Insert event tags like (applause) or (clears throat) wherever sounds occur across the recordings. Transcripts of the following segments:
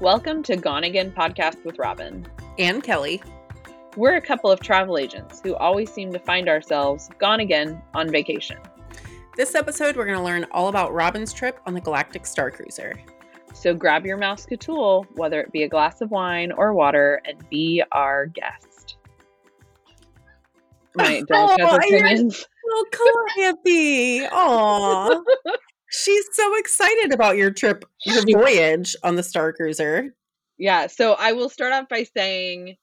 Welcome to Gone Again podcast with Robyn and Kelly. We're a couple of travel agents who always seem to find ourselves gone again on vacation. This episode, we're going to learn all about Robyn's trip on the Galactic Star Cruiser. So grab your Mouseketool, whether it be a glass of wine or water, and be our guest. My (laughs) oh, opinions. Oh, Calliope. Aw. (laughs) She's so excited about your trip, your voyage on the Star Cruiser. Yeah. So I will start off by saying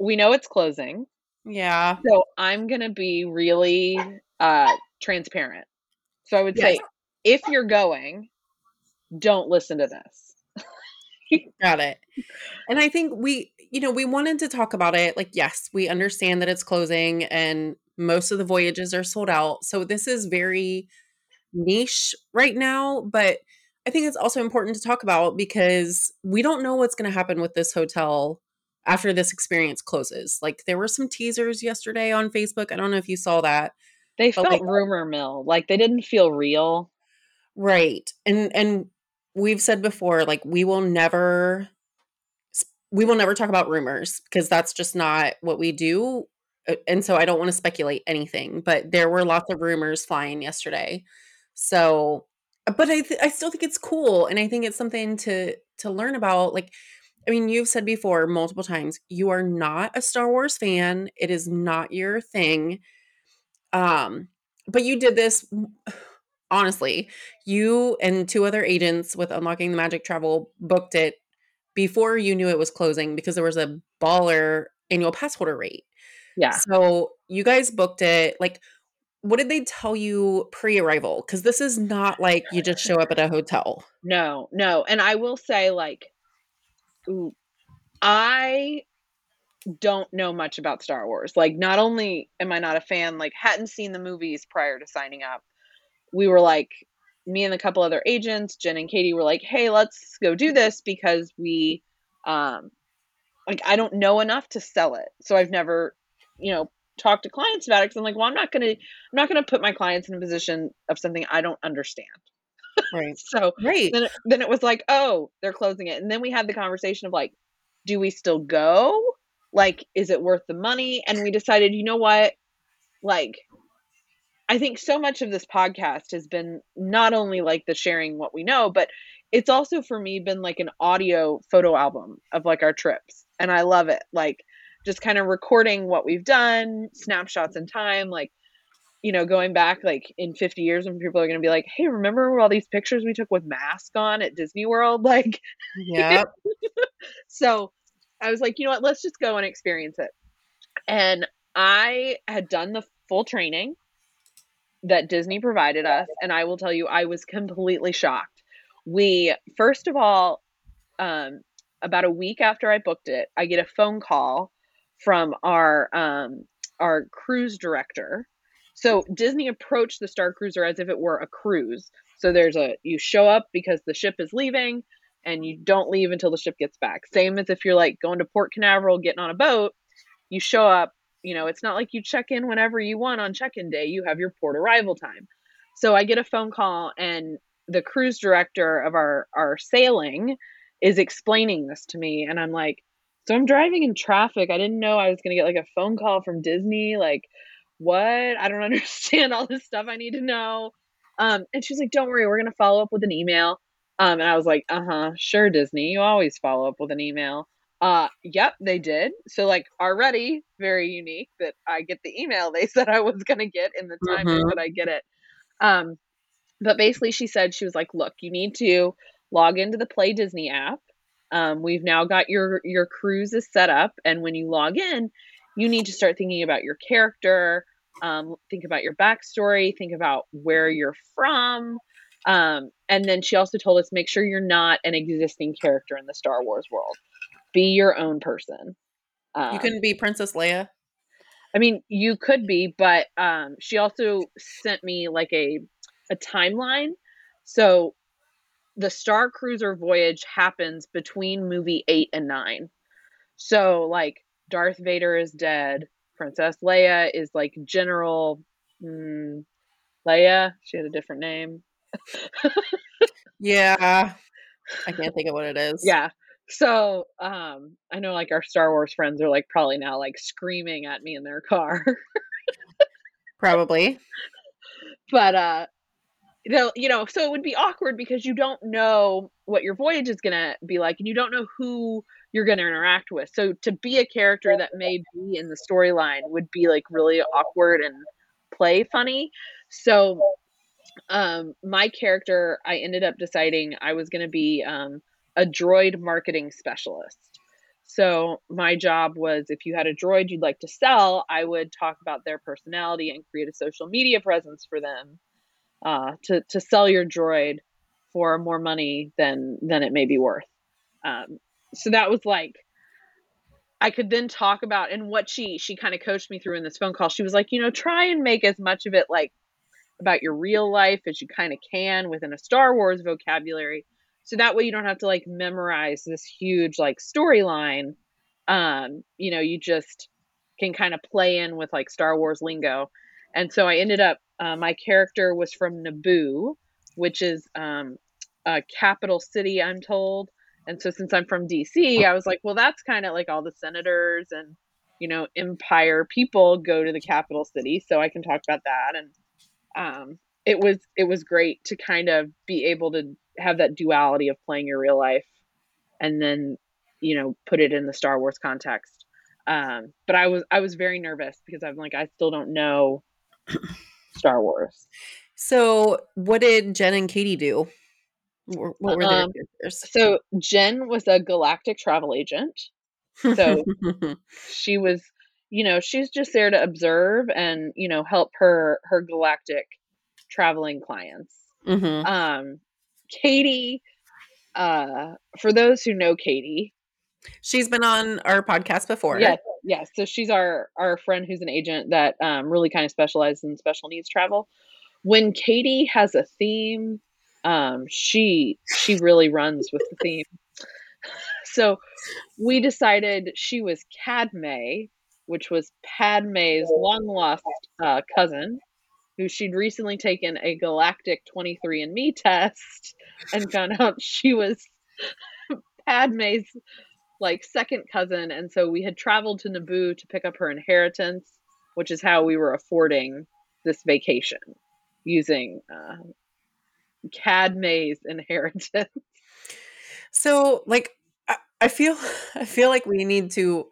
we know it's closing. Yeah. So I'm going to be really uh, transparent. So I would yes. say if you're going, don't listen to this. (laughs) Got it. And I think we, you know, we wanted to talk about it. Like, yes, we understand that it's closing and most of the voyages are sold out. So this is very niche right now, but I think it's also important to talk about because we don't know what's going to happen with this hotel after this experience closes. Like there were some teasers yesterday on Facebook. I don't know if you saw that. They felt like, rumor mill. Like they didn't feel real. Right. And and we've said before like we will never we will never talk about rumors because that's just not what we do. And so I don't want to speculate anything, but there were lots of rumors flying yesterday. So, but I th- I still think it's cool and I think it's something to to learn about like I mean, you've said before multiple times, you are not a Star Wars fan. It is not your thing. Um, but you did this (sighs) honestly. You and two other agents with Unlocking the Magic Travel booked it before you knew it was closing because there was a baller annual pass holder rate. Yeah. So you guys booked it. Like, what did they tell you pre-arrival? Because this is not like you just show up at a hotel. No, no. And I will say, like, I don't know much about Star Wars. Like, not only am I not a fan, like, hadn't seen the movies prior to signing up, we were like, me and a couple other agents, Jen and Katie, were like, hey, let's go do this because we, um, like, I don't know enough to sell it. So I've never, you know, talked to clients about it because I'm like, well, I'm not going to, I'm not to put my clients in a position of something I don't understand. Right. (laughs) so right. Then, then it was like, oh, they're closing it. And then we had the conversation of like, do we still go? Like, is it worth the money? And we decided, you know what? Like, I think so much of this podcast has been not only like the sharing what we know, but it's also for me been like an audio photo album of like our trips. And I love it. Like, just kind of recording what we've done, snapshots in time, like you know, going back like in 50 years when people are going to be like, hey, remember all these pictures we took with mask on at Disney World? (laughs) Like, yeah. (laughs) so I was like, you know what? Let's just go and experience it. And I had done the full training that Disney provided us. And I will tell you, I was completely shocked. We, first of all, um, about a week after I booked it, I get a phone call from our um, our cruise director so Disney approached the Star Cruiser as if it were a cruise. So there's a you show up because the ship is leaving and you don't leave until the ship gets back. Same as if you're like going to Port Canaveral getting on a boat, you show up, you know, it's not like you check in whenever you want on check-in day. You have your port arrival time. So I get a phone call and the cruise director of our our sailing is explaining this to me and I'm like, "So I'm driving in traffic. I didn't know I was going to get like a phone call from Disney like what? I don't (laughs) understand all this stuff I need to know. Um, and she's like, don't worry, we're going to follow up with an email. Um, and I was like, uh huh, sure, Disney, you always follow up with an email. Uh, yep, they did. So, like, already very unique that I get the email they (laughs) said I was going to get in the time mm-hmm. that I get it. Um, but basically, she said, she was like, look, you need to log into the Play Disney app. Um, we've now got your your cruises set up, and when you log in, you need to start thinking about your character, um, think about your backstory, think about where you're from. Um, and then she also told us make sure you're not an existing character in the Star Wars world. Be your own person. Um, you couldn't be Princess Leia. I mean, you could be, but um, she also sent me like a a timeline. So the Star Cruiser voyage happens between movie eight and nine. So like Darth Vader is dead. Princess Leia is like General mm, Leia. She had a different name. yeah. (laughs) I can't think of what it is. Yeah. So, um, I know like our Star Wars friends are like probably now like screaming at me in their car. (laughs) Probably. but uh they'll you know, so it would be awkward because you don't know what your voyage is gonna be like and you don't know who you're gonna interact with. So to be a character that may be in the storyline would be like really awkward and play funny. So um my character I ended up deciding I was gonna be um a droid marketing specialist. So my job was if you had a droid you'd like to sell, I would talk about their personality and create a social media presence for them uh, to to sell your droid for more money than than it may be worth. Um, so that was like I could then talk about and what she she kind of coached me through in this phone call. She was like, you know, try and make as much of it like about your real life as you kind of can within a Star Wars vocabulary so that way you don't have to like memorize this huge like storyline um you know you just can kind of play in with like star wars lingo and so i ended up uh, my character was from naboo which is um a capital city i'm told. And so since i'm from dc i was like well that's kind of like all the senators and you know empire people go to the capital city so i can talk about that. And um it was it was great to kind of be able to have that duality of playing your real life and then you know put it in the Star Wars context. Um, but I was I was very nervous because I'm like I still don't know (clears throat) Star Wars. So what did Jen and Katie do? What were their um, characters? So Jen was a galactic travel agent. So (laughs) she was, you know, she's just there to observe and you know help her her galactic traveling clients. Mm-hmm. Um, Katie, uh, for those who know Katie, she's been on our podcast before. Yes, yes. So she's our our friend who's an agent that um, really kind of specializes in special needs travel. When Katie has a theme, um, she she really runs with the theme. (laughs) So we decided she was Cadme, which was Padme's long lost uh, cousin, who she'd recently taken a galactic 23andMe test and found out she was (laughs) Padme's like second cousin and so we had traveled to Naboo to pick up her inheritance, which is how we were affording this vacation using uh, Cadme's (laughs) inheritance. So like I, I feel (laughs) I feel like we need to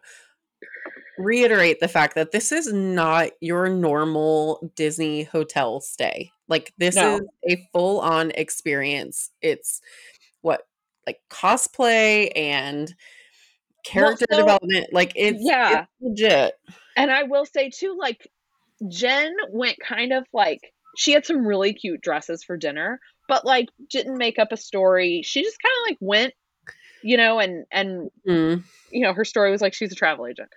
reiterate the fact that this is not your normal Disney hotel stay. Like this no. is a full on experience. It's what like cosplay and character well, so, development. Like it's yeah, it's legit. And I will say too, like Jen went kind of like she had some really cute dresses for dinner, but like didn't make up a story. She just kind of like went, you know, and and mm. you know her story was like she's a travel agent.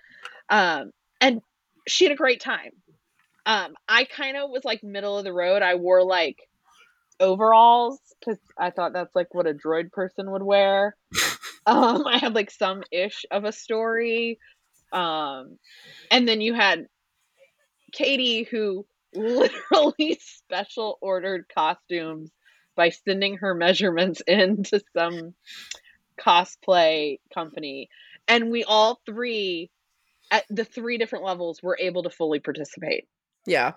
Um, and she had a great time. Um, I kind of was like middle of the road. I wore like overalls because I thought that's like what a droid person would wear. (laughs) um, I had like some ish of a story. Um, and then you had Katie who (laughs) literally special ordered costumes by sending her measurements (laughs) into some cosplay company. And we all three at the three different levels were able to fully participate. Yeah.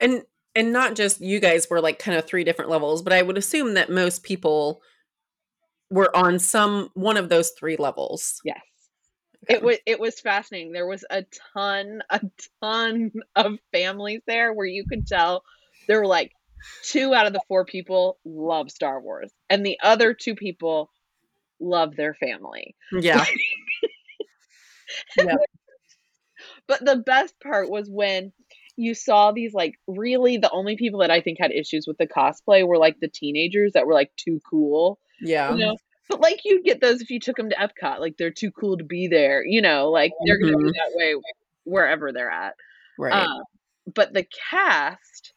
And and not just you guys were like kind of three different levels, but I would assume that most people were on some one of those three levels. Yes. Okay. It was it was fascinating. There was a ton a ton (laughs) of families there where you could tell there were like two out of the four people love Star Wars and the other two people love their family. Yeah. (laughs) yeah. (laughs) But the best part was when you saw these like really the only people that I think had issues with the cosplay were like the teenagers that were like too cool. Yeah. You know? But like you'd get those if you took them to Epcot, like they're too cool to be there, you know, like they're mm-hmm. gonna be that way wherever they're at. Right. Um, but the cast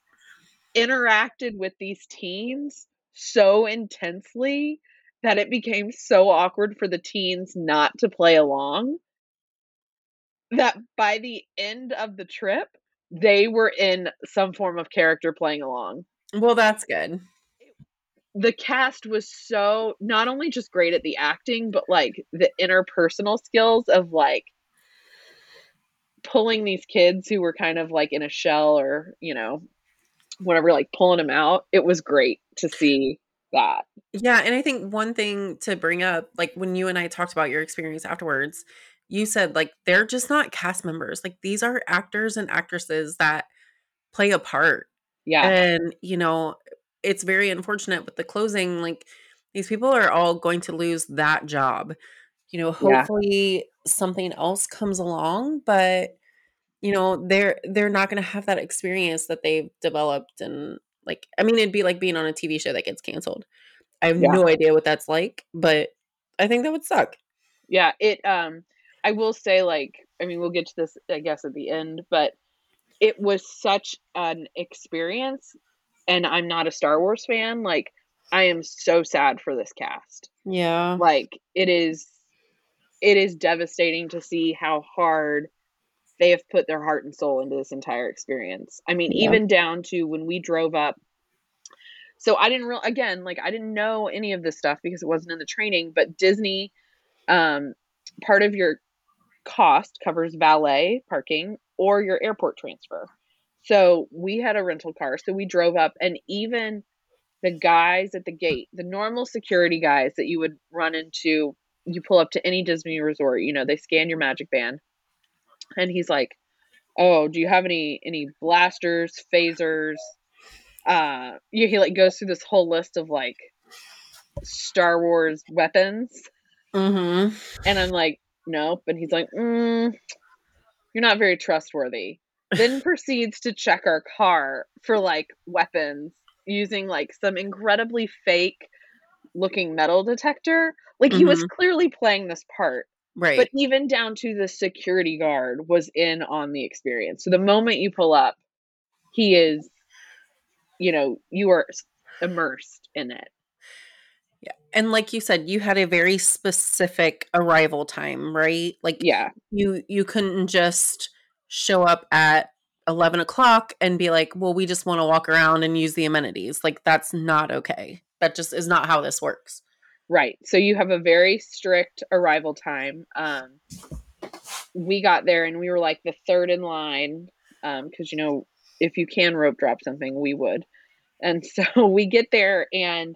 interacted with these teens so intensely that it became so awkward for the teens not to play along that by the end of the trip, they were in some form of character playing along. Well, that's good. The cast was so not only just great at the acting, but like the interpersonal skills of like pulling these kids who were kind of like in a shell or, you know, whatever, like pulling them out. It was great to see that. Yeah, and I think one thing to bring up, like when you and I talked about your experience afterwards, you said like they're just not cast members. Like these are actors and actresses that play a part. Yeah. And, you know, it's very unfortunate with the closing. Like these people are all going to lose that job. You know, Yeah. hopefully something else comes along, but you know, they're they're not gonna have that experience that they've developed and like I mean it'd be like being on a TV show that gets canceled. I have Yeah. no idea what that's like, but I think that would suck. Yeah, it um I will say like I mean we'll get to this I guess at the end, but it was such an experience and I'm not a Star Wars fan, like I am so sad for this cast. Yeah. Like it is it is devastating to see how hard they have put their heart and soul into this entire experience. I mean, Yeah. even down to when we drove up. So I didn't real again, like I didn't know any of this stuff because it wasn't in the training, but Disney um part of your cost covers valet parking or your airport transfer. So we had a rental car, so we drove up and even the guys at the gate, the normal security guys that you would run into, you pull up to any Disney resort, you know, they scan your magic band. And he's like, "Oh, do you have any any blasters, phasers?" Uh, yeah, he like goes through this whole list of like Star Wars weapons, Mm-hmm. and I'm like, "Nope." And he's like, mm, "You're not very trustworthy." Then proceeds to check our car for like weapons using like some incredibly fake looking metal detector. Like he was mm-hmm. clearly playing this part. Right. But even down to the security guard was in on the experience. So the moment you pull up, he is, you know, you are immersed in it. yeah. And like you said, you had a very specific arrival time, right? Like Yeah. you you couldn't just show up at 11 o'clock and be like well we just want to walk around and use the amenities like that's not okay that just is not how this works Right. So you have a very strict arrival time. Um, we got there and we were like the third in line Um because, you know, if you can rope drop something, we would. And so (laughs) we get there and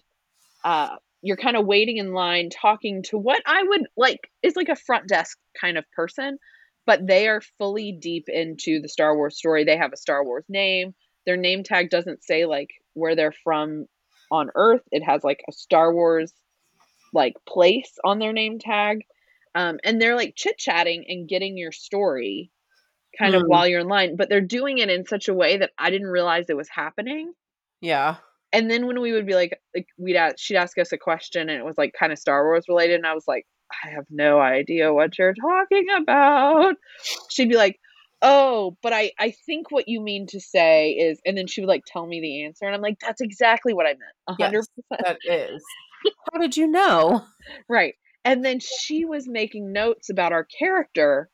uh, you're kind of waiting in line talking to what I would like is like a front desk kind of person, but they are fully deep into the Star Wars story. They have a Star Wars name. Their name tag doesn't say like where they're from on Earth, it has like a Star Wars like place on their name tag. Um, and they're like chit chatting and getting your story kind of Mm. while you're in line, but they're doing it in such a way that I didn't realize it was happening. yeah And then when we would be like, like we'd ask, she'd ask us a question and it was like kind of Star Wars related, and I was like, I have no idea what you're talking about. She'd be like, Oh, but I I think what you mean to say is, and then she would like tell me the answer, and I'm like, that's exactly what I meant, a hundred percent. that is how did you know Right. And then she was making notes about our character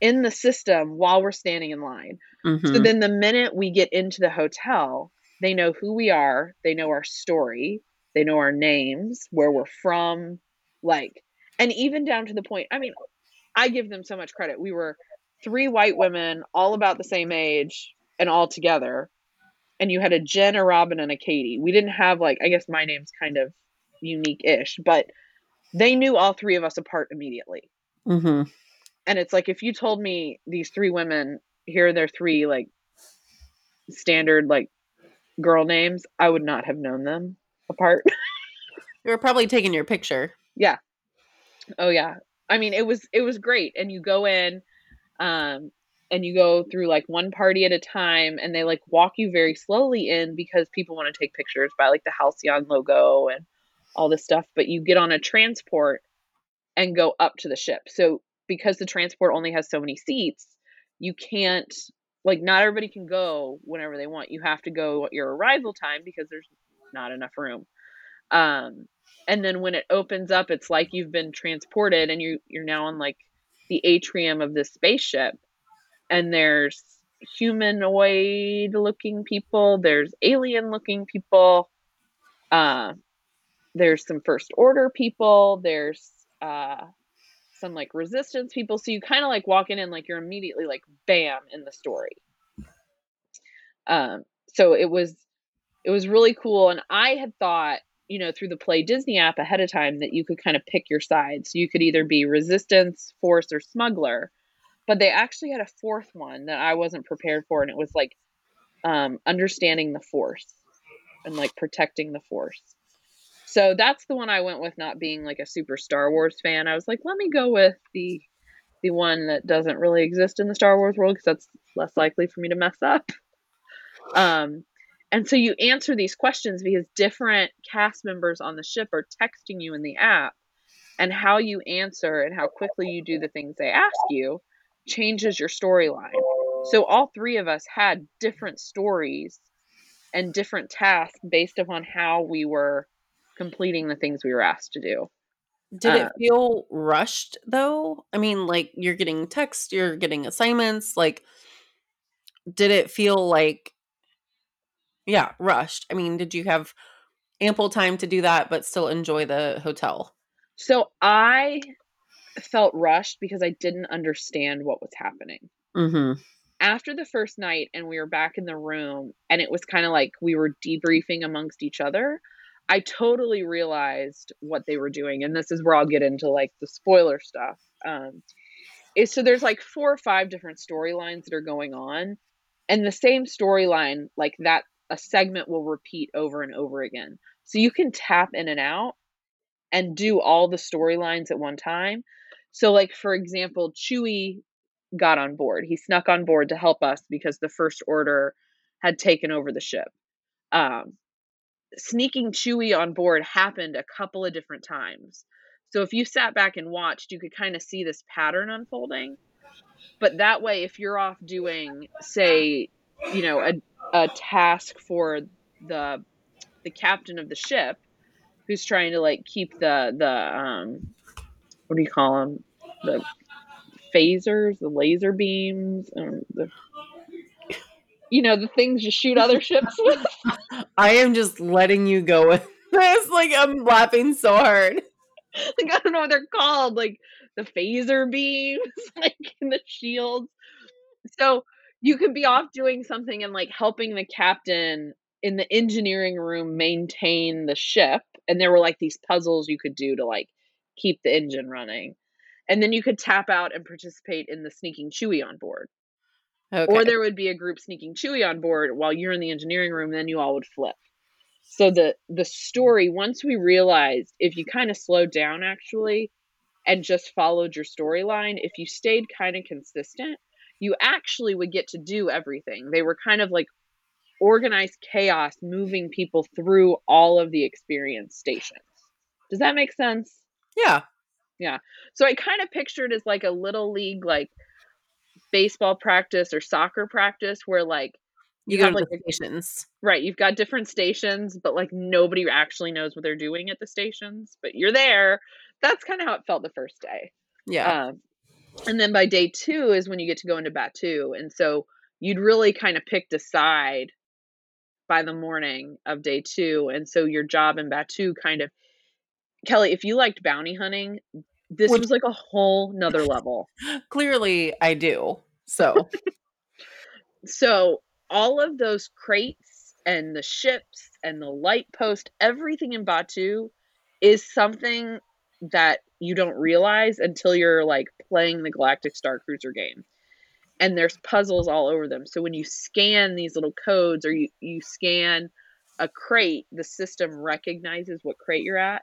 in the system while we're standing in line. So Mhm. then the minute we get into the hotel, they know who we are, they know our story, they know our names, where we're from, like and even down to the point, I mean, I give them so much credit. We were three white women, all about the same age and all together. And you had a Jen, a Robyn, and a Katie. We didn't have like I guess my name's kind of unique-ish, but they knew all three of us apart immediately. Mhm. And it's like if you told me these three women, here are their three like standard like girl names, I would not have known them apart. (laughs) you were probably taking your picture oh yeah. I mean, it was it was great. And you go in um and you go through like one party at a time and they like walk you very slowly in because people want to take pictures by like the Halcyon logo and all this stuff, but you get on a transport and go up to the ship. So because the transport only has so many seats, you can't like not everybody can go whenever they want. You have to go at your arrival time because there's not enough room. Um and then when it opens up it's like you've been transported and you you're now on like the atrium of this spaceship and there's humanoid looking people, there's alien looking people. Uh, there's some first order people. There's uh, some like resistance people. So you kind of like walk in and like you're immediately like bam in the story. Um, so it was it was really cool, and I had thought you know through the Play Disney app ahead of time that you could kind of pick your side. So you could either be resistance, force, or smuggler. But they actually had a fourth one that I wasn't prepared for, and it was like um, understanding the force and like protecting the force. So that's the one I went with, not being like a super Star Wars fan. I was like, let me go with the the one that doesn't really exist in the Star Wars world because that's less likely for me to mess up. Um, and so you answer these questions because different cast members on the ship are texting you in the app, and how you answer and how quickly you do the things they ask you changes your storyline. So all three of us had different stories and different tasks based upon how we were completing the things we were asked to do. Did it uh, feel rushed though? I mean, like you're getting text, you're getting assignments, like did it feel like yeah, rushed? I mean, did you have ample time to do that but still enjoy the hotel? So I felt rushed because I didn't understand what was happening. Mm-hmm. After the first night, and we were back in the room, and it was kind of like we were debriefing amongst each other. I totally realized what they were doing, and this is where I'll get into like the spoiler stuff. Um, is so there's like four or five different storylines that are going on, and the same storyline, like that, a segment will repeat over and over again. So you can tap in and out and do all the storylines at one time. So, like for example, Chewie got on board. He snuck on board to help us because the First Order had taken over the ship. Um, sneaking Chewie on board happened a couple of different times. So if you sat back and watched, you could kind of see this pattern unfolding. But that way, if you're off doing, say, you know, a, a task for the the captain of the ship, who's trying to like keep the the um, what do you call them, the phasers, the laser beams, um, the you know, the things you shoot other ships (laughs) with. I am just letting you go with this. Like I'm laughing so hard. Like I don't know what they're called, like the phaser beams, (laughs) like in the shields. So you could be off doing something and like helping the captain in the engineering room maintain the ship. And there were like these puzzles you could do to like keep the engine running. And then you could tap out and participate in the sneaking Chewie on board. Okay. Or there would be a group sneaking Chewie on board while you're in the engineering room, then you all would flip. So the the story, once we realized if you kind of slowed down actually and just followed your storyline, if you stayed kind of consistent, you actually would get to do everything. They were kind of like organized chaos moving people through all of the experience stations. Does that make sense? Yeah. Yeah. So I kind of pictured as like a little league like baseball practice or soccer practice where like you, you have like stations. Right, you've got different stations, but like nobody actually knows what they're doing at the stations, but you're there. That's kind of how it felt the first day. Yeah. Um, and then by day two is when you get to go into Batuu. And so you'd really kind of picked a side by the morning of day two. And so your job in Batuu kind of Kelly, if you liked bounty hunting, this Which, was like a whole nother level. (laughs) Clearly, I do. So, (laughs) so all of those crates and the ships and the light post, everything in Batuu is something that you don't realize until you're like playing the Galactic Star Cruiser game. And there's puzzles all over them. So when you scan these little codes or you, you scan a crate, the system recognizes what crate you're at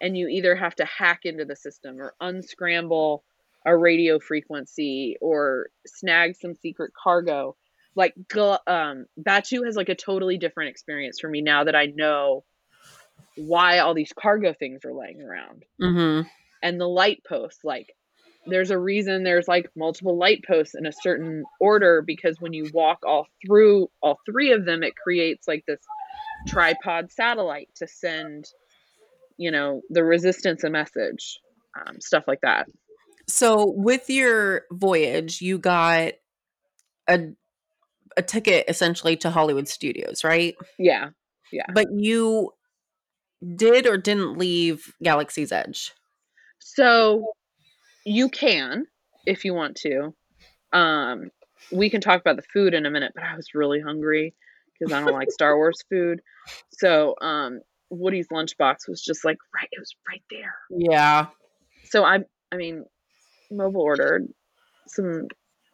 and you either have to hack into the system or unscramble a radio frequency or snag some secret cargo. Like um, Batuu has like a totally different experience for me now that I know why all these cargo things are laying around. Mm-hmm. And the light posts, like there's a reason there's like multiple light posts in a certain order because when you walk all through all three of them, it creates like this tripod satellite to send you know the resistance a message um, stuff like that so with your voyage you got a a ticket essentially to hollywood studios right yeah yeah but you did or didn't leave Galaxy's Edge? So you can if you want to. Um, we can talk about the food in a minute, but I was really hungry because I don't like Star (laughs) Wars food. So um, Woody's lunchbox was just like right, it was right there. Yeah. So I, I mean, mobile ordered some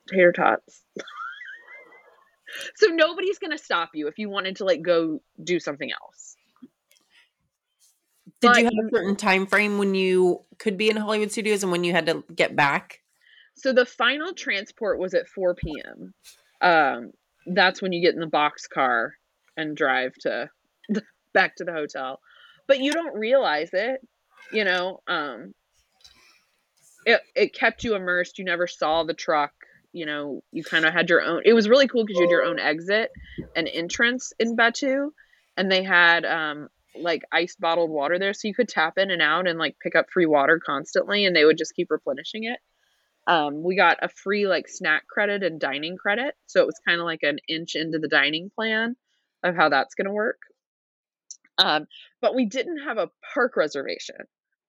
tater tots. (laughs) so nobody's gonna stop you if you wanted to like go do something else. Did But you have a certain time frame when you could be in Hollywood Studios and when you had to get back? So the final transport was at 4 p.m. Um, that's when you get in the box car and drive to back to the hotel. But you don't realize it, you know. Um, it it kept you immersed. You never saw the truck. You know, you kind of had your own. It was really cool because you had your own exit and entrance in Batuu, and they had um like ice bottled water there, so you could tap in and out and like pick up free water constantly, and they would just keep replenishing it. Um, we got a free like snack credit and dining credit so it was kind of like an inch into the dining plan of how that's going to work. Um, but we didn't have a park reservation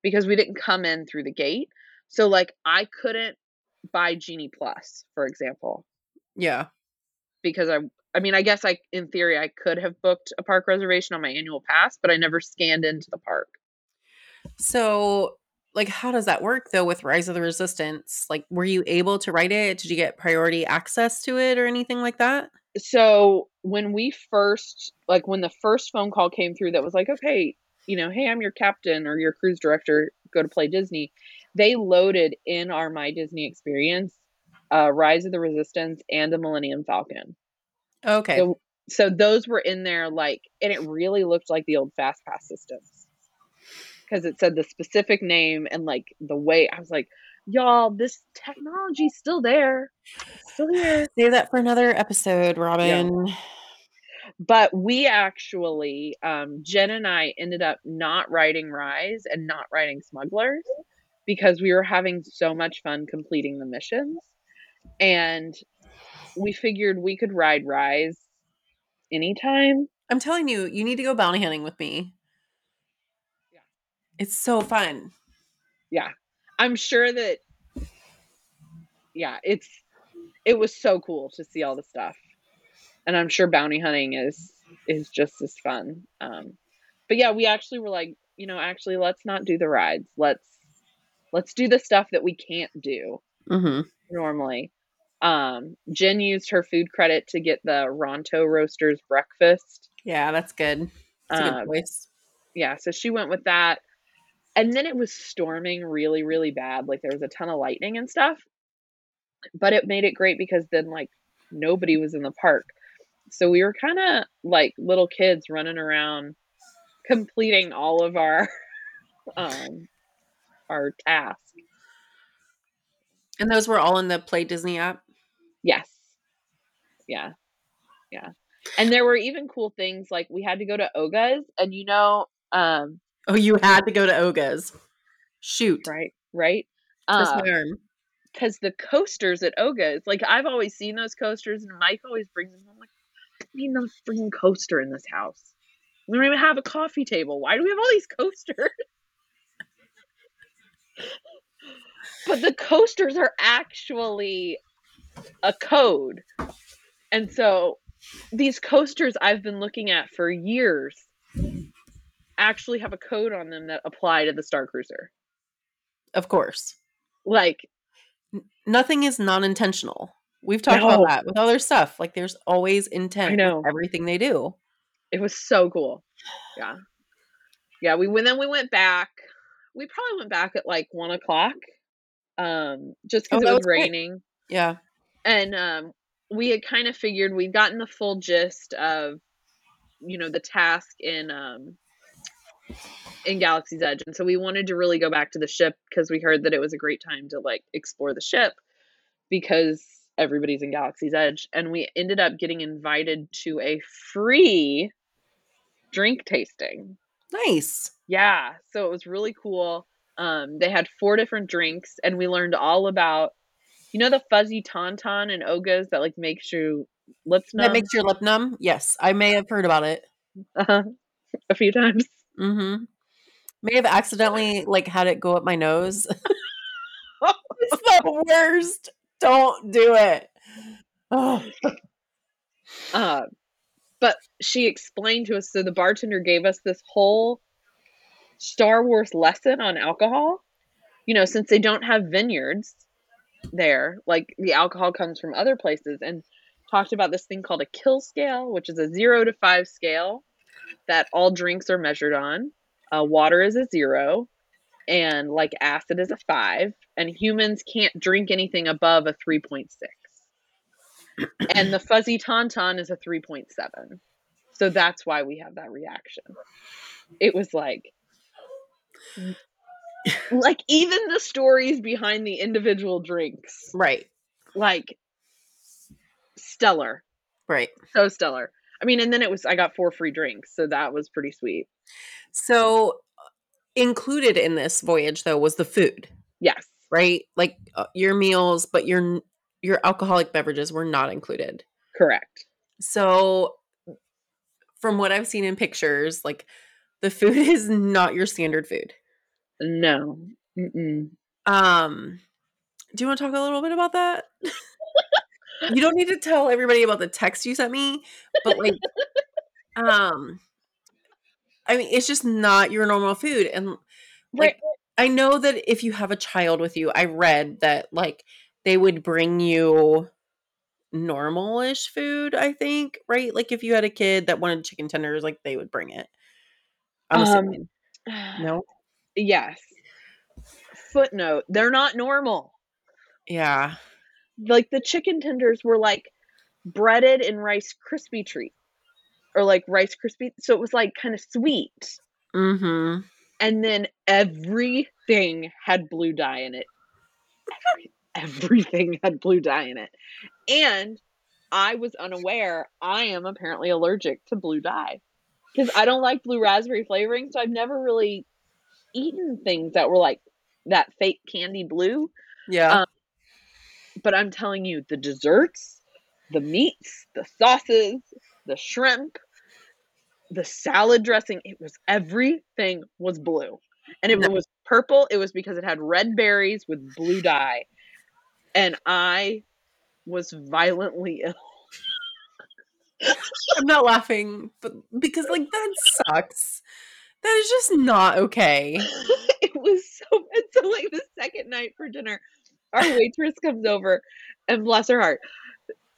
because we didn't come in through the gate. So like i couldn't buy genie plus for example. Yeah. because i i mean i guess i in theory i could have booked a park reservation on my annual pass but i never scanned into the park So, like, how does that work though with Rise of the Resistance? Like, were you able to write it? Did you get priority access to it or anything like that? so when we first like when the first phone call came through that was like okay you know hey i'm your captain or your cruise director go to play disney they loaded in our my disney experience uh rise of the resistance and the millennium falcon Okay. so so those were in there like and it really looked like the old fast pass systems. Because it said the specific name and like the way i was like y'all this technology's still there. It's still here. Save that for another episode, Robyn. but we actually um, jen and i ended up not writing rise and not writing smugglers because we were having so much fun completing the missions. And we figured we could ride rise anytime I'm telling you, you need to go bounty hunting with me. Yeah. It's so fun. Yeah. I'm sure that yeah it's it was so cool to see all the stuff and i'm sure bounty hunting is is just as fun um but yeah we actually were like you know actually let's not do the rides let's let's do the stuff that we can't do Mm-hmm. normally um jen used her food credit to get the ronto roasters breakfast Yeah, that's good. That's Um, good choice. yeah so she went with that and then it was storming really really bad like there was a ton of lightning and stuff but it made it great because then like nobody was in the park so we were kind of like little kids running around completing all of our (laughs) um our tasks And those were all in the Play Disney app. Yes yeah yeah and there were even cool things like we had to go to oga's and you know um Oh, you had to go to Oga's. Shoot. right right Twist uh, my arm. because the coasters at Oga's, like I've always seen those coasters, and Mike always brings them. I'm like, I need no freaking coaster in this house. We don't even have a coffee table. Why do we have all these coasters? (laughs) but the coasters are actually a code, and so these coasters I've been looking at for years actually have a code on them that apply to the Star Cruiser. Of course. Like Nothing is non intentional. We've talked No. about that with other stuff. Like there's always intent with know. everything they do. It was so cool. Yeah. Yeah, we went then we went back. We probably went back at like one o'clock. Um, just Oh, because that it was was raining. Yeah. And um we had kind of figured we'd gotten the full gist of you know the task in um in Galaxy's Edge. And so we wanted to really go back to the ship because we heard that it was a great time to like explore the ship because everybody's in Galaxy's Edge. And we ended up getting invited to a free drink tasting. Nice. Yeah, so it was really cool. Um, they had four different drinks, and we learned all about, you know, the fuzzy tauntaun and ogas that like makes your lips numb That makes your lip numb. Yes, I may have heard about it. uh (laughs) a few times. Mm-hmm. May have accidentally like had it go up my nose. (laughs) it's the worst. Don't do it. Oh. (sighs) Uh, but she explained to us. So the bartender gave us this whole Star Wars lesson on alcohol. You know, since they don't have vineyards there, like the alcohol comes from other places, and talked about this thing called a kill scale, which is a zero to five scale that all drinks are measured on. Uh, water is a zero, and like acid is a five, and humans can't drink anything above a 3.6. (clears throat) and the fuzzy tauntaun is a 3.7. So that's why we have that reaction. It was like, (laughs) like even the stories behind the individual drinks, Right. like stellar, Right. so stellar. I mean, and then it was I got four free drinks, so that was pretty sweet. So included in this voyage though was the food, Yes, right? Like uh, your meals, but your your alcoholic beverages were not included. correct. So from what I've seen in pictures, like the food (laughs) is not your standard food. No, Mm-mm. Um do you want to talk a little bit about that? (laughs) you don't need to tell everybody about the text you sent me, but like (laughs) um I mean it's just not your normal food and right. like I know that if you have a child with you, I read that like they would bring you normal-ish food, I think, right? Like if you had a kid that wanted chicken tenders, like they would bring it. I'm Um, assuming. (sighs) No? Yes. Footnote: They're not normal. Yeah. Like the chicken tenders were like breaded in Rice Krispie treat, or like Rice Krispie. So it was like kind of sweet. Mm-hmm. and then everything had blue dye in it. Every- Everything had blue dye in it. And I was unaware I am apparently allergic to blue dye because I don't like blue raspberry flavoring. So I've never really eaten things that were like that fake candy blue. Yeah. Um, But I'm telling you, the desserts, the meats, the sauces, the shrimp, the salad dressing, it was everything was blue. And if No. it was purple, it was because it had red berries with blue dye. And I was violently ill. I'm not laughing, but because like that sucks. That is just not okay. (laughs) it was so (laughs) bad. So like the second night for dinner, our waitress comes over and bless her heart.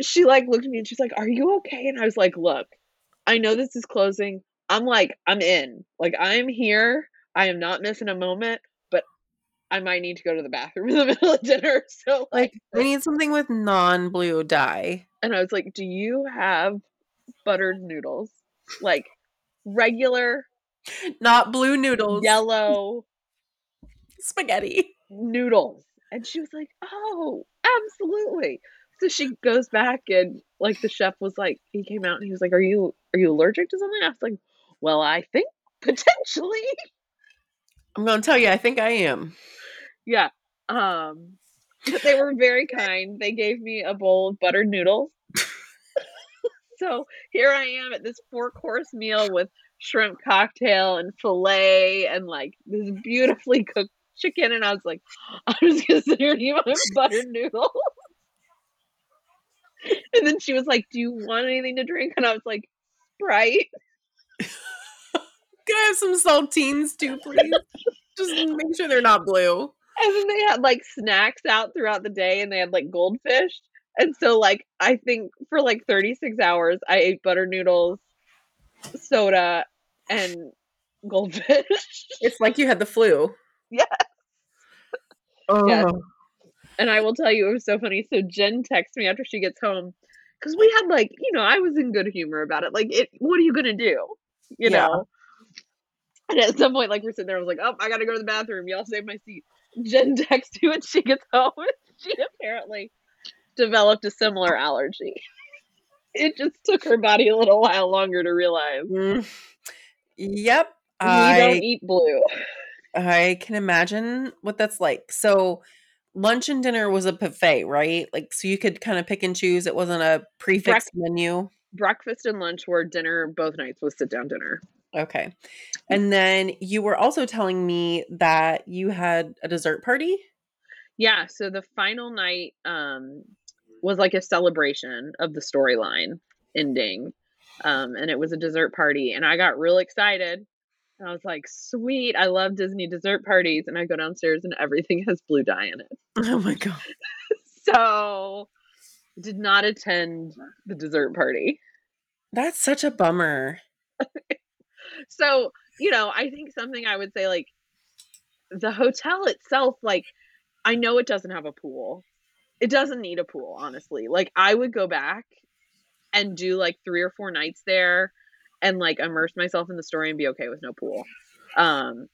She like looked at me and she's like, Are you okay? And I was like, Look, I know this is closing. I'm like, I'm in. Like I'm here. I am not missing a moment, but I might need to go to the bathroom in the (laughs) middle of dinner. So like Like I need something with non-blue dye. and I was like, Do you have buttered noodles? Like regular (laughs) Not blue noodles. yellow Spaghetti. noodles. And she was like, Oh, absolutely. So she goes back and like the chef was like, he came out and he was like, Are you are you allergic to something? I was like, Well, I think (laughs) potentially. I'm gonna tell you, I think I am. yeah. Um they were very kind. They gave me a bowl of buttered noodles. (laughs) so here I am at this four course meal with shrimp cocktail and filet and like this beautifully cooked chicken. And I was like, (laughs) I'm just gonna sit here and eat my (laughs) buttered noodles. (laughs) and then she was like, Do you want anything to drink? And I was like, Sprite. Can I have some saltines too, please? Just make sure they're not blue. And then they had like snacks out throughout the day and they had like goldfish. And so like I think for like 36 hours I ate butter noodles, soda, and goldfish. (laughs) It's like you had the flu. Yeah. Oh. Yes. and I will tell you it was so funny. So Jen texts me after she gets home because we had like, you know, I was in good humor about it. Like it what are you gonna do? You Yeah. know? And at some point, like we're sitting there, I was like, Oh, I gotta go to the bathroom. Y'all save my seat. Jen (laughs) texts me when she gets home. (laughs) She apparently developed a similar allergy. It just took her body a little while longer to realize. Mm. Yep. We I don't eat blue. I can imagine what that's like. So lunch and dinner was a buffet, right? Like so you could kind of pick and choose. It wasn't a prix fixe Breakfast. menu. Breakfast and lunch were dinner both nights was sit down dinner. Okay. And then you were also telling me that you had a dessert party? Yeah, so the final night um was like a celebration of the storyline ending. Um and it was a dessert party and I got real excited. And I was like, "Sweet, I love Disney dessert parties." And I go downstairs and everything (laughs) has blue dye in it. (laughs) Oh my god. (laughs) So did not attend the dessert party. That's such a bummer. So, you know, I think something I would say like the hotel itself, like, I know it doesn't have a pool. It doesn't need a pool, honestly. Like, I would go back and do like three or four nights there and like immerse myself in the story and be okay with no pool. Um,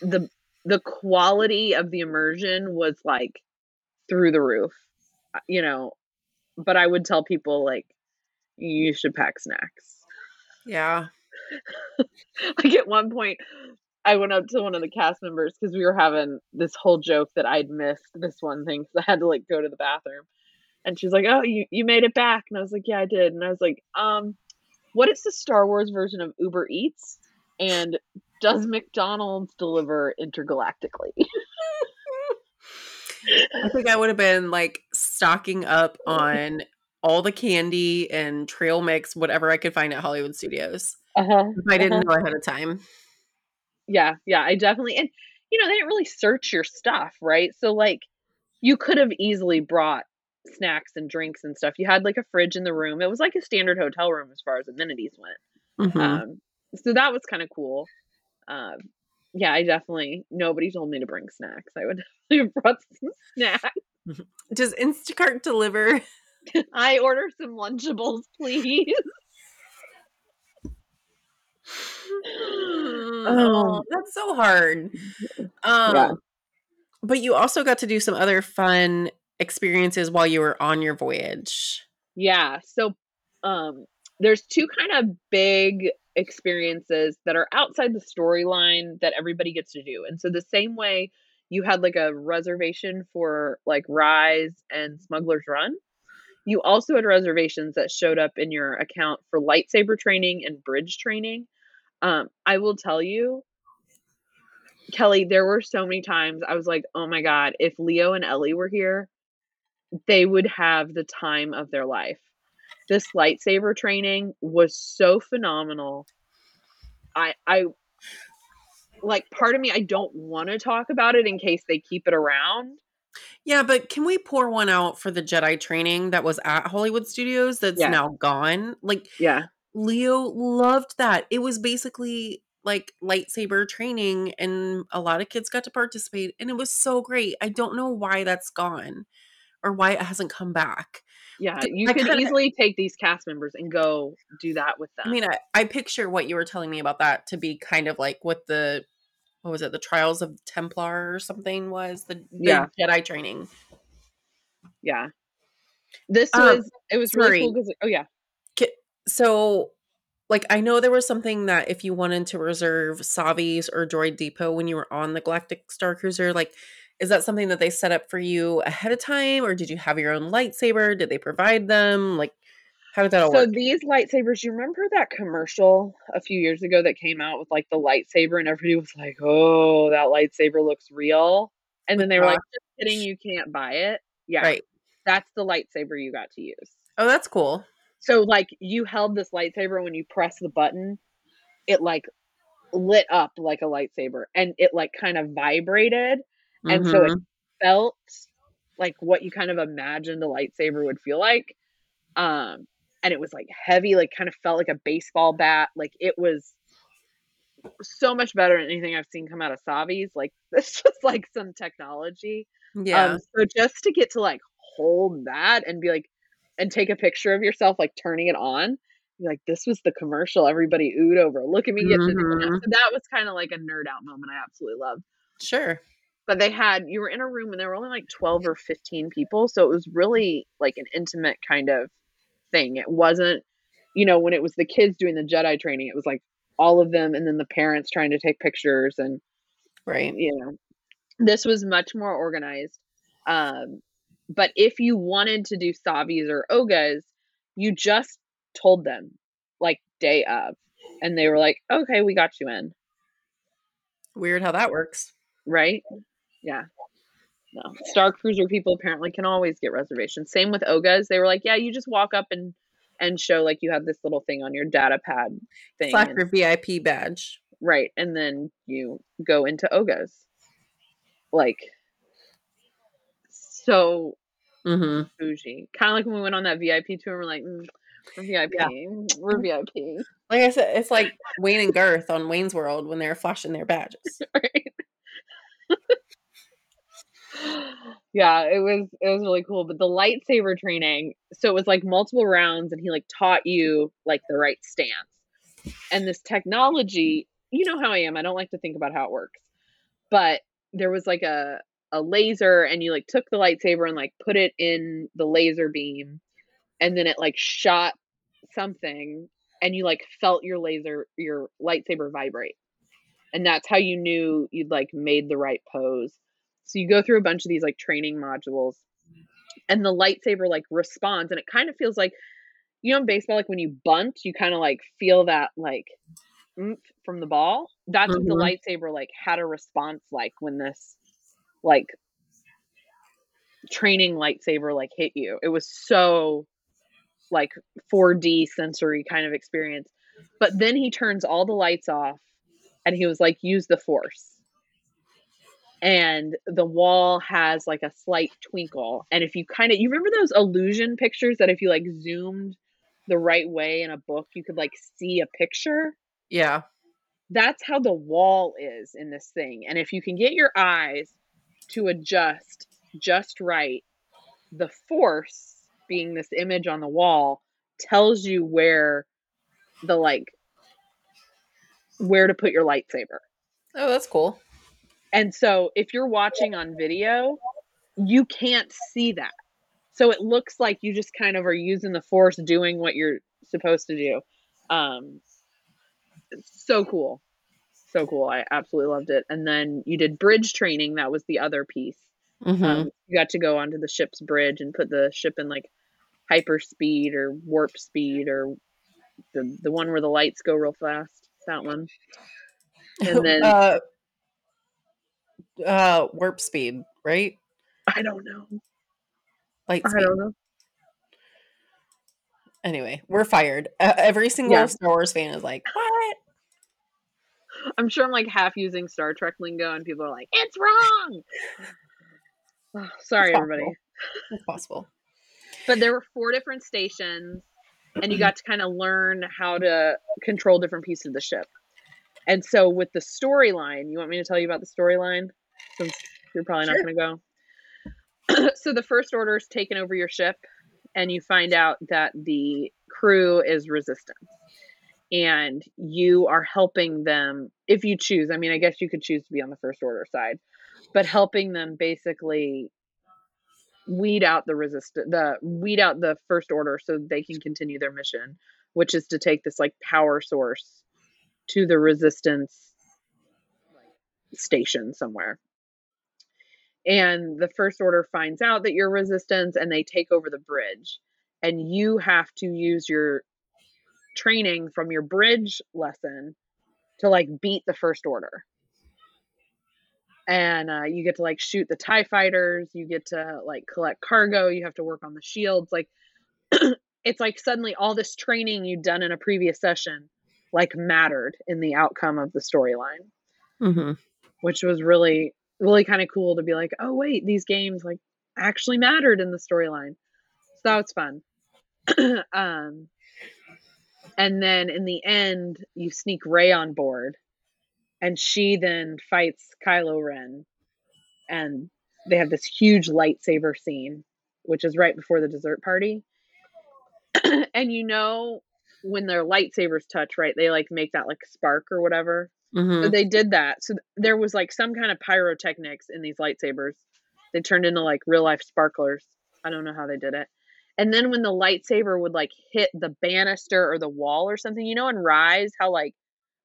the the quality of the immersion was like through the roof, uh, you know. But I would tell people like you should pack snacks. Yeah. (laughs) like at one point I went up to one of the cast members because we were having this whole joke that I'd missed this one thing because I had to like go to the bathroom. And she's like, Oh, you, you made it back. And I was like, Yeah, I did. And I was like, um, what is the Star Wars version of Uber Eats? And does McDonald's deliver intergalactically? (laughs) I think I would have been like stocking up on all the candy and trail mix, whatever I could find at Hollywood Studios. Uh-huh. If I didn't uh-huh. know ahead of time. Yeah, yeah, I definitely and you know, they didn't really search your stuff, right? So like you could have easily brought snacks and drinks and stuff. You had like a fridge in the room. It was like a standard hotel room as far as amenities went. Mhm. Um, so that was kind of cool. Um, yeah, I definitely nobody told me to bring snacks. I would (laughs) have brought some snacks. (laughs) Does Instacart deliver? (laughs) I order some Lunchables, please. Oh, that's so hard. (laughs) Um, Yeah. But you also got to do some other fun experiences while you were on your voyage. Yeah. So um there's two kind of big experiences that are outside the storyline that everybody gets to do. And so the same way you had like a reservation for like Rise and Smuggler's Run, you also had reservations that showed up in your account for lightsaber training and bridge training. Um I will tell you Kelly, there were so many times I was like, "Oh my god, if Leo and Ellie were here, they would have the time of their life." This lightsaber training was so phenomenal. I I like part of me I don't want to talk about it in case they keep it around. Yeah, but can we pour one out for the Jedi training that was at Hollywood Studios that's Yeah. now gone? Like Yeah. Leo loved that. It was basically like lightsaber training and a lot of kids got to participate and it was so great. I don't know why that's gone or why it hasn't come back. Yeah, you I could kinda- easily take these cast members and go do that with them. I mean, I, I picture what you were telling me about that to be kind of like what the what was it, the Trials of Templar or something was the, the Yeah. Jedi training. yeah. This Um, was it was really cool sorry. because oh yeah. So, like, I know there was something that if you wanted to reserve Savi's or Droid Depot when you were on the Galactic Star Cruiser, like, is that something that they set up for you ahead of time, or did you have your own lightsaber? Did they provide them? Like, how did that all So work? these lightsabers, you remember that commercial a few years ago that came out with like the lightsaber and everybody was like, "Oh, that lightsaber looks real." And then they were uh-huh. like, "Just kidding, you can't buy it." Yeah. Right. That's the lightsaber you got to use. Oh, that's cool. So like you held this lightsaber when you press the button, it like lit up like a lightsaber and it like kind of vibrated and so it Mhm. felt like what you kind of imagined a lightsaber would feel like. Um and it was like heavy, like kind of felt like a baseball bat. Like it was so much better than anything I've seen come out of Savi's. Like (laughs) this was like some technology. yeah. Um, so just to get to like hold that and be like, and take a picture of yourself like turning it on, be like, this was the commercial everybody oohed over. Look at me get to do that. Mhm. So that was kind of like a nerd out moment I absolutely loved. sure. But they had you were in a room and there were only like twelve or fifteen people, so it was really like an intimate kind of thing. It wasn't, you know, when it was the kids doing the Jedi training, it was like all of them and then the parents trying to take pictures and Right. you know this was much more organized um but if you wanted to do Savi's or Oga's you just told them like day of And they were like, okay, we got you in. Weird how that works. Right? Yeah. No. Star Cruiser people apparently can always get reservations. Same with Oga's. They were like, yeah, you just walk up and and show like you have this little thing on your data pad thing. Slap and- your VIP badge. right. And then you go into Oga's. Like so Mm-hmm. bougie. Kind of like when we went on that VIP tour, and we're like, mm, we're VIP. Yeah. We're VIP. Like I said, it's like Wayne and Garth on Wayne's World when they're flashing their badges. (laughs) right? yeah, it was it was really cool. But the lightsaber training, so it was like multiple rounds, and he like taught you like the right stance. And this technology, you know how I am. I don't like to think about how it works, but there was like a a laser, and you like took the lightsaber and like put it in the laser beam, and then it like shot something, and you like felt your laser your lightsaber vibrate. And that's how you knew you'd like made the right pose. So you go through a bunch of these like training modules and the lightsaber like responds and it kind of feels like you know in baseball like when you bunt you kind of like feel that like oomph from the ball? That's what the mm-hmm. lightsaber like had a response like when this like training lightsaber like hit you. It was so like 4d sensory kind of experience. But then he turns all the lights off and he was like use the force. And the wall has like a slight twinkle. And if you kind of you remember those illusion pictures that if you like zoomed the right way in a book you could like see a picture? Yeah. that's how the wall is in this thing. And if you can get your eyes to adjust just right the force being this image on the wall tells you where the like where to put your lightsaber Oh, that's cool. and so if you're watching on video, you can't see that. So it looks like you just kind of are using the force doing what you're supposed to do. Um so cool. So cool. I absolutely loved it. And then you did bridge training, that was the other piece. Mm-hmm. Um, you got to go onto the ship's bridge and put the ship in like hyper speed or warp speed or the the one where the lights go real fast. That one. And then (laughs) uh, uh, warp speed, right? I don't know. Light I don't know. Anyway, we're fired. Uh, every single Yeah. Star Wars fan is like, "What?" I'm sure I'm like half using Star Trek lingo, and people are like, "It's wrong." Oh, sorry, everybody. possible. It's possible. But there were four different stations, and you got to kind of learn how to control different pieces of the ship. And so, with the storyline, you want me to tell you about the storyline, since you're probably Sure. not going to go. (clears throat) so the First Order's taken over your ship, and you find out that the crew is resistance. And you are helping them if you choose. I mean, I guess you could choose to be on the First Order side, but helping them basically weed out the resist the weed out the First Order so they can continue their mission, which is to take this like power source to the resistance station somewhere. And the First Order finds out that you're resistance and they take over the bridge. And you have to use your training from your bridge lesson to like beat the First Order. And uh, you get to like shoot the TIE fighters, you get to like collect cargo, you have to work on the shields. Like, (clears throat) it's like suddenly all this training you'd done in a previous session like mattered in the outcome of the storyline Mm-hmm. which was really really kind of cool to be like oh wait these games like actually mattered in the storyline so that was fun (clears throat) um and then in the end you sneak Rey on board and she then fights Kylo Ren and they have this huge lightsaber scene which is right before the dessert party (clears throat) and you know when their lightsabers touch right they like make that like spark or whatever Mm-hmm. so they did that. So there was like some kind of pyrotechnics in these lightsabers. They turned into like real life sparklers. I don't know how they did it. And then when the lightsaber would like hit the banister or the wall or something, you know, in Rise, how like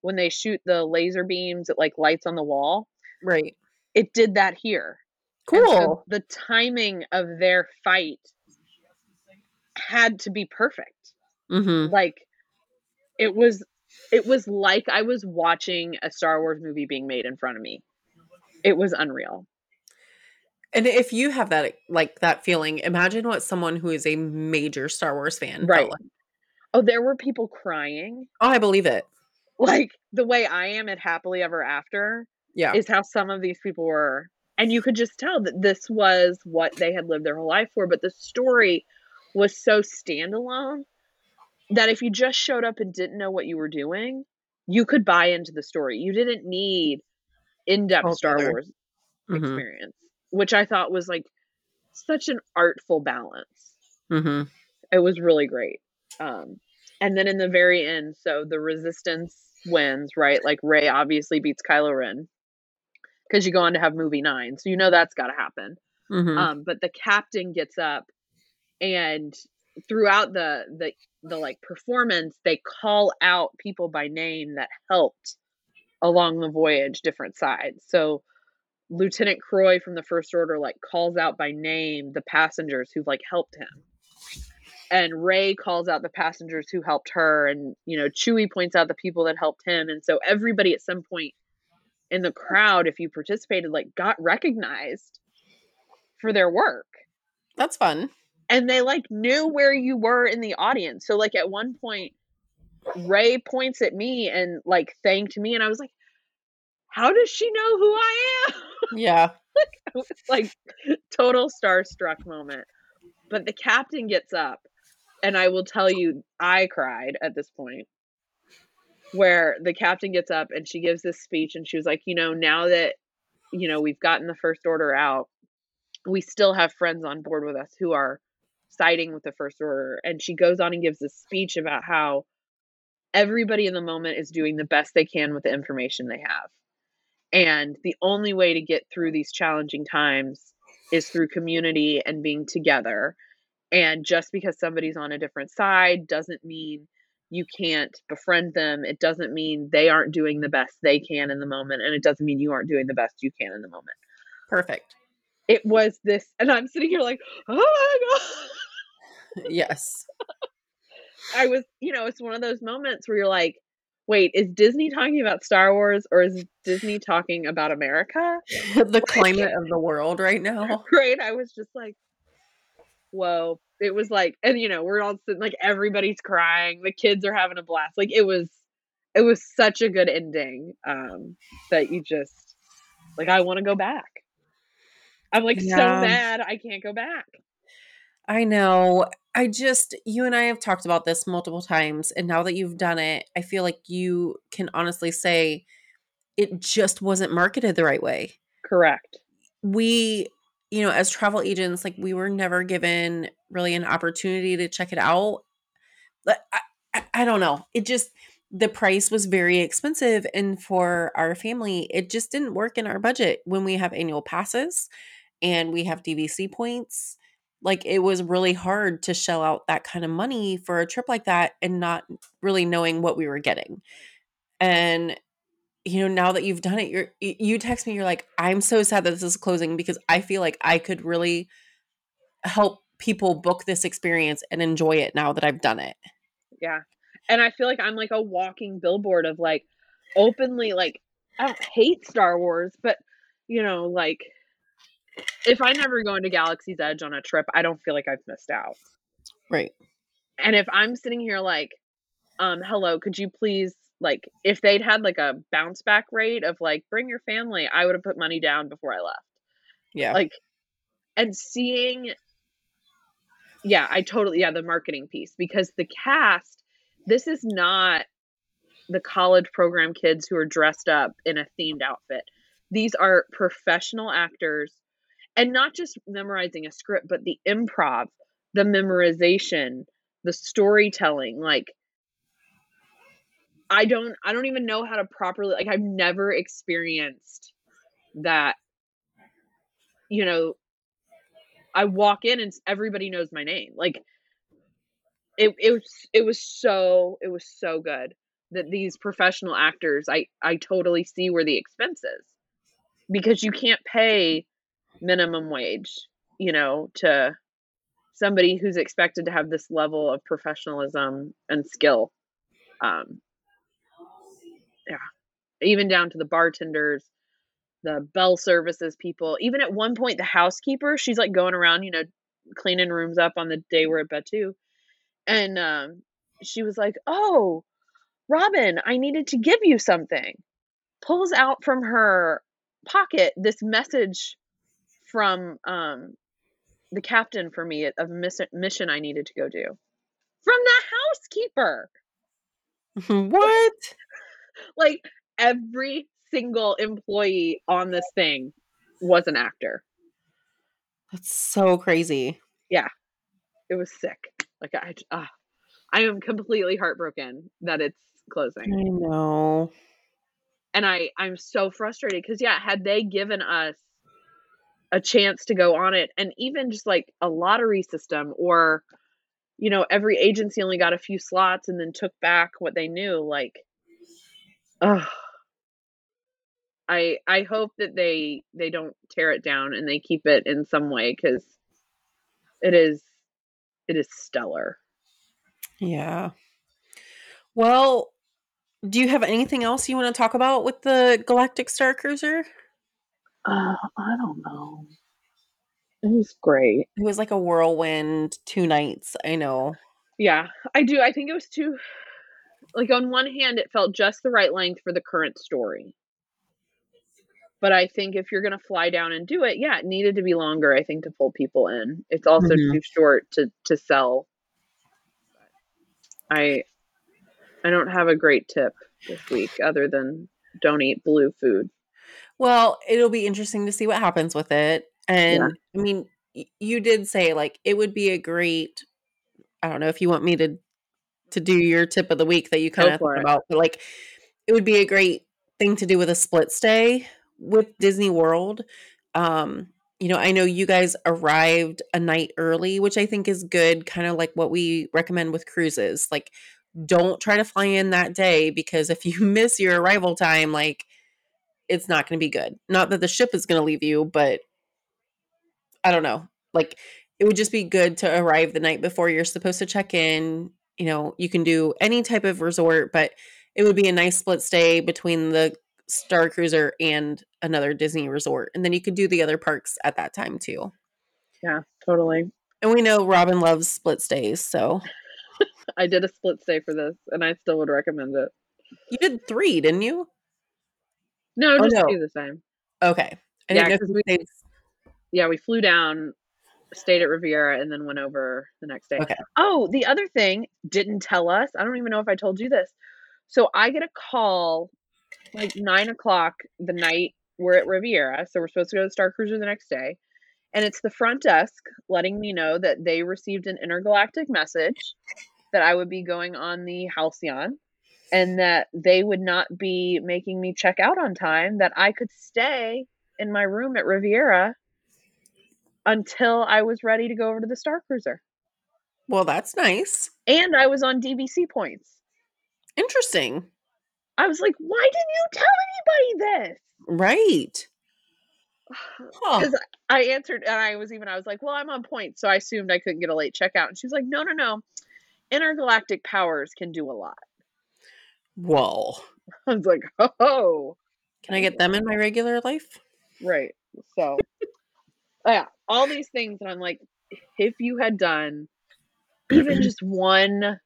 when they shoot the laser beams, it like lights on the wall. Right. It did that here. And so Cool. the timing of their fight had to be perfect Mm-hmm. like it was it was like I was watching a Star Wars movie being made in front of me. It was unreal. And if you have that like that feeling, imagine what someone who is a major Star Wars fan Right. felt like. Oh, there were people crying. Oh, I believe it. Like the way I am at Happily Ever After Yeah. is how some of these people were. And you could just tell that this was what they had lived their whole life for. But the story was so standalone that if you just showed up and didn't know what you were doing, you could buy into the story. You didn't need in depth Star. Wars Mhm. experience, which I thought was like such an artful balance. Mhm. It was really great. Um, and then in the very end, so the resistance wins, right? Like Rey obviously beats Kylo Ren because you go on to have movie nine, so you know that's got to happen. Mhm. Um, but the captain gets up, and throughout the the the like performance, they call out people by name that helped along the voyage, different sides. So Lieutenant Croy from the First Order like calls out by name the passengers who've like helped him. And Rey calls out the passengers who helped her and you know Chewie points out the people that helped him and so everybody at some point in the crowd if you participated like got recognized for their work That's fun. and they like knew where you were in the audience. So like at one point Rey points at me and like thanked me and I was like how does she know who I am? Yeah. (laughs) was like total starstruck moment. But the captain gets up and I will tell you I cried at this point where the captain gets up and she gives this speech and she was like, you know, now that you know, we've gotten the first order out, we still have friends on board with us who are siding with the first order and she goes on and gives this speech about how everybody in the moment is doing the best they can with the information they have. And the only way to get through these challenging times is through community and being together. And just because somebody's on a different side doesn't mean you can't befriend them. It doesn't mean they aren't doing the best they can in the moment. And it doesn't mean you aren't doing the best you can in the moment. Perfect. It was this, and I'm sitting here like, oh my God. (laughs) Yes. I was, you know, it's one of those moments where you're like, wait, is Disney talking about Star Wars or is Disney talking about America? (laughs) the climate of the world right now. (laughs) Right? I was just like, whoa. It was like, and you know, we're all sitting like everybody's crying, the kids are having a blast. Like it was, it was such a good ending um, that you just like, I want to go back. I'm like so Yeah. mad I can't go back. I know. I just, you and I have talked about this multiple times. And now that you've done it, I feel like you can honestly say it just wasn't marketed the right way. Correct. We, you know, as travel agents, like we were never given really an opportunity to check it out. But I, I, I don't know. It just, the price was very expensive. And for our family, it just didn't work in our budget when we have annual passes and we have DVC points like it was really hard to shell out that kind of money for a trip like that and not really knowing what we were getting and you know now that you've done it you're you text me you're like i'm so sad that this is closing because i feel like i could really help people book this experience and enjoy it now that i've done it Yeah. And I feel like I'm like a walking billboard of like openly like I don't hate Star Wars, but you know, like if I never go into Galaxy's Edge on a trip, I don't feel like I've missed out. right And if I'm sitting here like, um, hello, could you please like if they'd had like a bounce back rate of like bring your family, I would have put money down before I left. yeah Like and seeing yeah, I totally yeah, the marketing piece because the cast this is not the college program kids who are dressed up in a themed outfit. These are professional actors and not just memorizing a script, but the improv, the memorization, the storytelling. Like I don't I don't even know how to properly like I've never experienced that you know I walk in and everybody knows my name. Like it it was it was so it was so good that these professional actors I I totally see where the expense is because you can't pay minimum wage, you know, to somebody who's expected to have this level of professionalism and skill. Um yeah, even down to the bartenders, the bell services people. Even at one point, the housekeeper, she's like going around, you know, cleaning rooms up on the day we're at Batuu. And um, she was like, Oh, Robyn, I needed to give you something. Pulls out from her pocket this message from um, the captain for me of mission, mission I needed to go do from the housekeeper. (laughs) what? Like every single employee on this thing was an actor. That's so crazy. Yeah, it was sick. Like I, uh, I am completely heartbroken that it's closing. I know. And I, I'm so frustrated because yeah, had they given us a chance to go on it, and even just like a lottery system, or you know, every agency only got a few slots and then took back what they knew, like, ugh. I I hope that they they don't tear it down and they keep it in some way because it is it is stellar. Yeah. Well, do you have anything else you want to talk about with the Galactic Star Cruiser? Uh, I don't know. It was great. It was like a whirlwind, two nights. I know. Yeah, I do. I think it was too. Like on one hand, it felt just the right length for the current story. But I think if you're going to fly down and do it, yeah, it needed to be longer. I think to pull people in. It's also Mhm. too short to to sell. I I don't have a great tip this week other than don't eat blue food. Well, it'll be interesting to see what happens with it. And I mean, y- you did say like it would be a great I don't know if you want me to to do your tip of the week that you kind of thought it. about, but like it would be a great thing to do with a split stay with Disney World. Um, you know, I know you guys arrived a night early, which I think is good, kind of like what we recommend with cruises. Like don't try to fly in that day because if you (laughs) miss your arrival time, like it's not going to be good. Not that the ship is going to leave you, but I don't know. Like it would just be good to arrive the night before you're supposed to check in. You know, you can do any type of resort, but it would be a nice split stay between the Star Cruiser and another Disney resort. And then you could do the other parks at that time too. Yeah, totally. And we know Robyn loves split stays, so (laughs) I did a split stay for this, and I still would recommend it. you did three, didn't you? No, Oh, just no. do the same. Okay. I Yeah, didn't know 'cause we- yeah, we flew down, stayed at Riviera, and then went over the next day. Okay. Oh, the other thing didn't tell us. I don't even know if I told you this. So I get a call like nine o'clock the night we're at Riviera. So we're supposed to go to the Star Cruiser the next day. And it's the front desk letting me know that they received an intergalactic message that I would be going on the Halcyon and that they would not be making me check out on time, that I could stay in my room at Riviera until I was ready to go over to the Star Cruiser. Well, that's nice. And I was on DVC points. Interesting. I was like, why didn't you tell anybody this? Right. (sighs) Huh. Because I answered and I was even, I was like, well, I'm on points. So I assumed I couldn't get a late checkout. And she was like, no, no, no. Intergalactic powers can do a lot. Whoa. (laughs) I was like, oh, Can I get them in my regular life? right. So, (laughs) yeah, all these things. And I'm like, if you had done (clears throat) even just one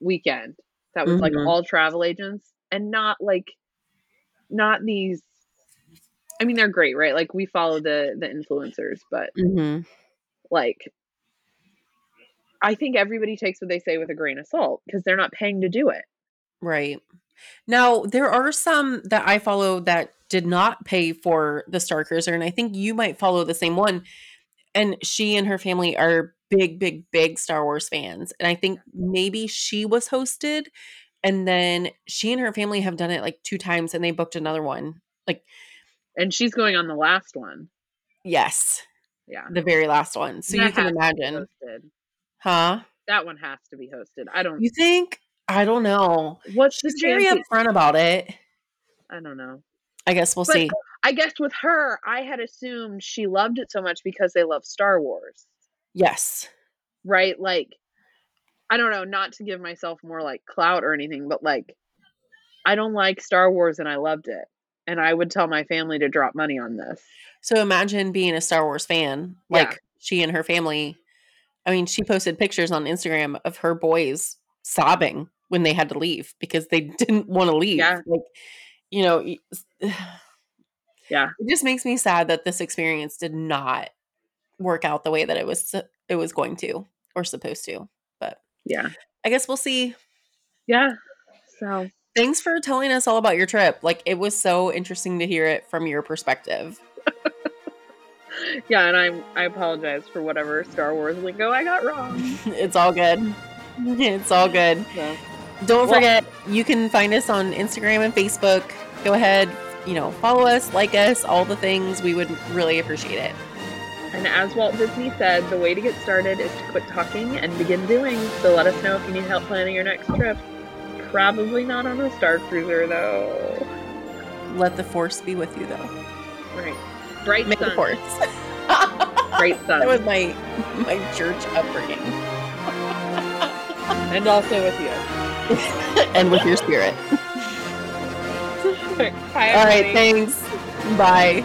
weekend that was like Mhm. all travel agents and not like, not these. I mean, they're great, right? Like we follow the the influencers, but Mm-hmm. like I think everybody takes what they say with a grain of salt because they're not paying to do it. Right. Now, there are some that I follow that did not pay for the Star Cruiser, and I think you might follow the same one. And she and her family are big, big, big Star Wars fans. And I think maybe she was hosted, and then she and her family have done it like two times, and they booked another one. Like, And she's going on the last one. yes, Yeah. the very last one. So you can has to be imagine, huh? That one has to be hosted. I don't. You think? I don't know. What's the She's very upfront about it. I don't know. I guess we'll But- see. I guess with her, I had assumed she loved it so much because they love Star Wars, Yes. right? Like, I don't know, not to give myself more like clout or anything, but like, I don't like Star Wars and I loved it. And I would tell my family to drop money on this. So imagine being a Star Wars fan, Yeah. like she and her family. I mean, she posted pictures on Instagram of her boys sobbing when they had to leave because they (laughs) didn't want to leave. Yeah. Like, you know, (sighs) Yeah. it just makes me sad that this experience did not work out the way that it was it was going to or supposed to. But Yeah. I guess we'll see. Yeah. So Thanks for telling us all about your trip. Like it was so interesting to hear it from your perspective. (laughs) yeah, and I'm I apologize for whatever Star Wars lingo I got wrong. (laughs) It's all good. It's all good. So Don't Well- forget, you can find us on Instagram and Facebook. Go ahead, you know, follow us, like us, all the things. We would really appreciate it. And as Walt Disney said, the way to get started is to quit talking and begin doing. So let us know if you need help planning your next trip. Probably not on a Star Cruiser, though. Let the force be with you, though. Right. Bright May the sun. force. Bright (laughs) sun. that was my my church upbringing, and also with you. (laughs) and with your spirit. (laughs) All right, thanks. Bye.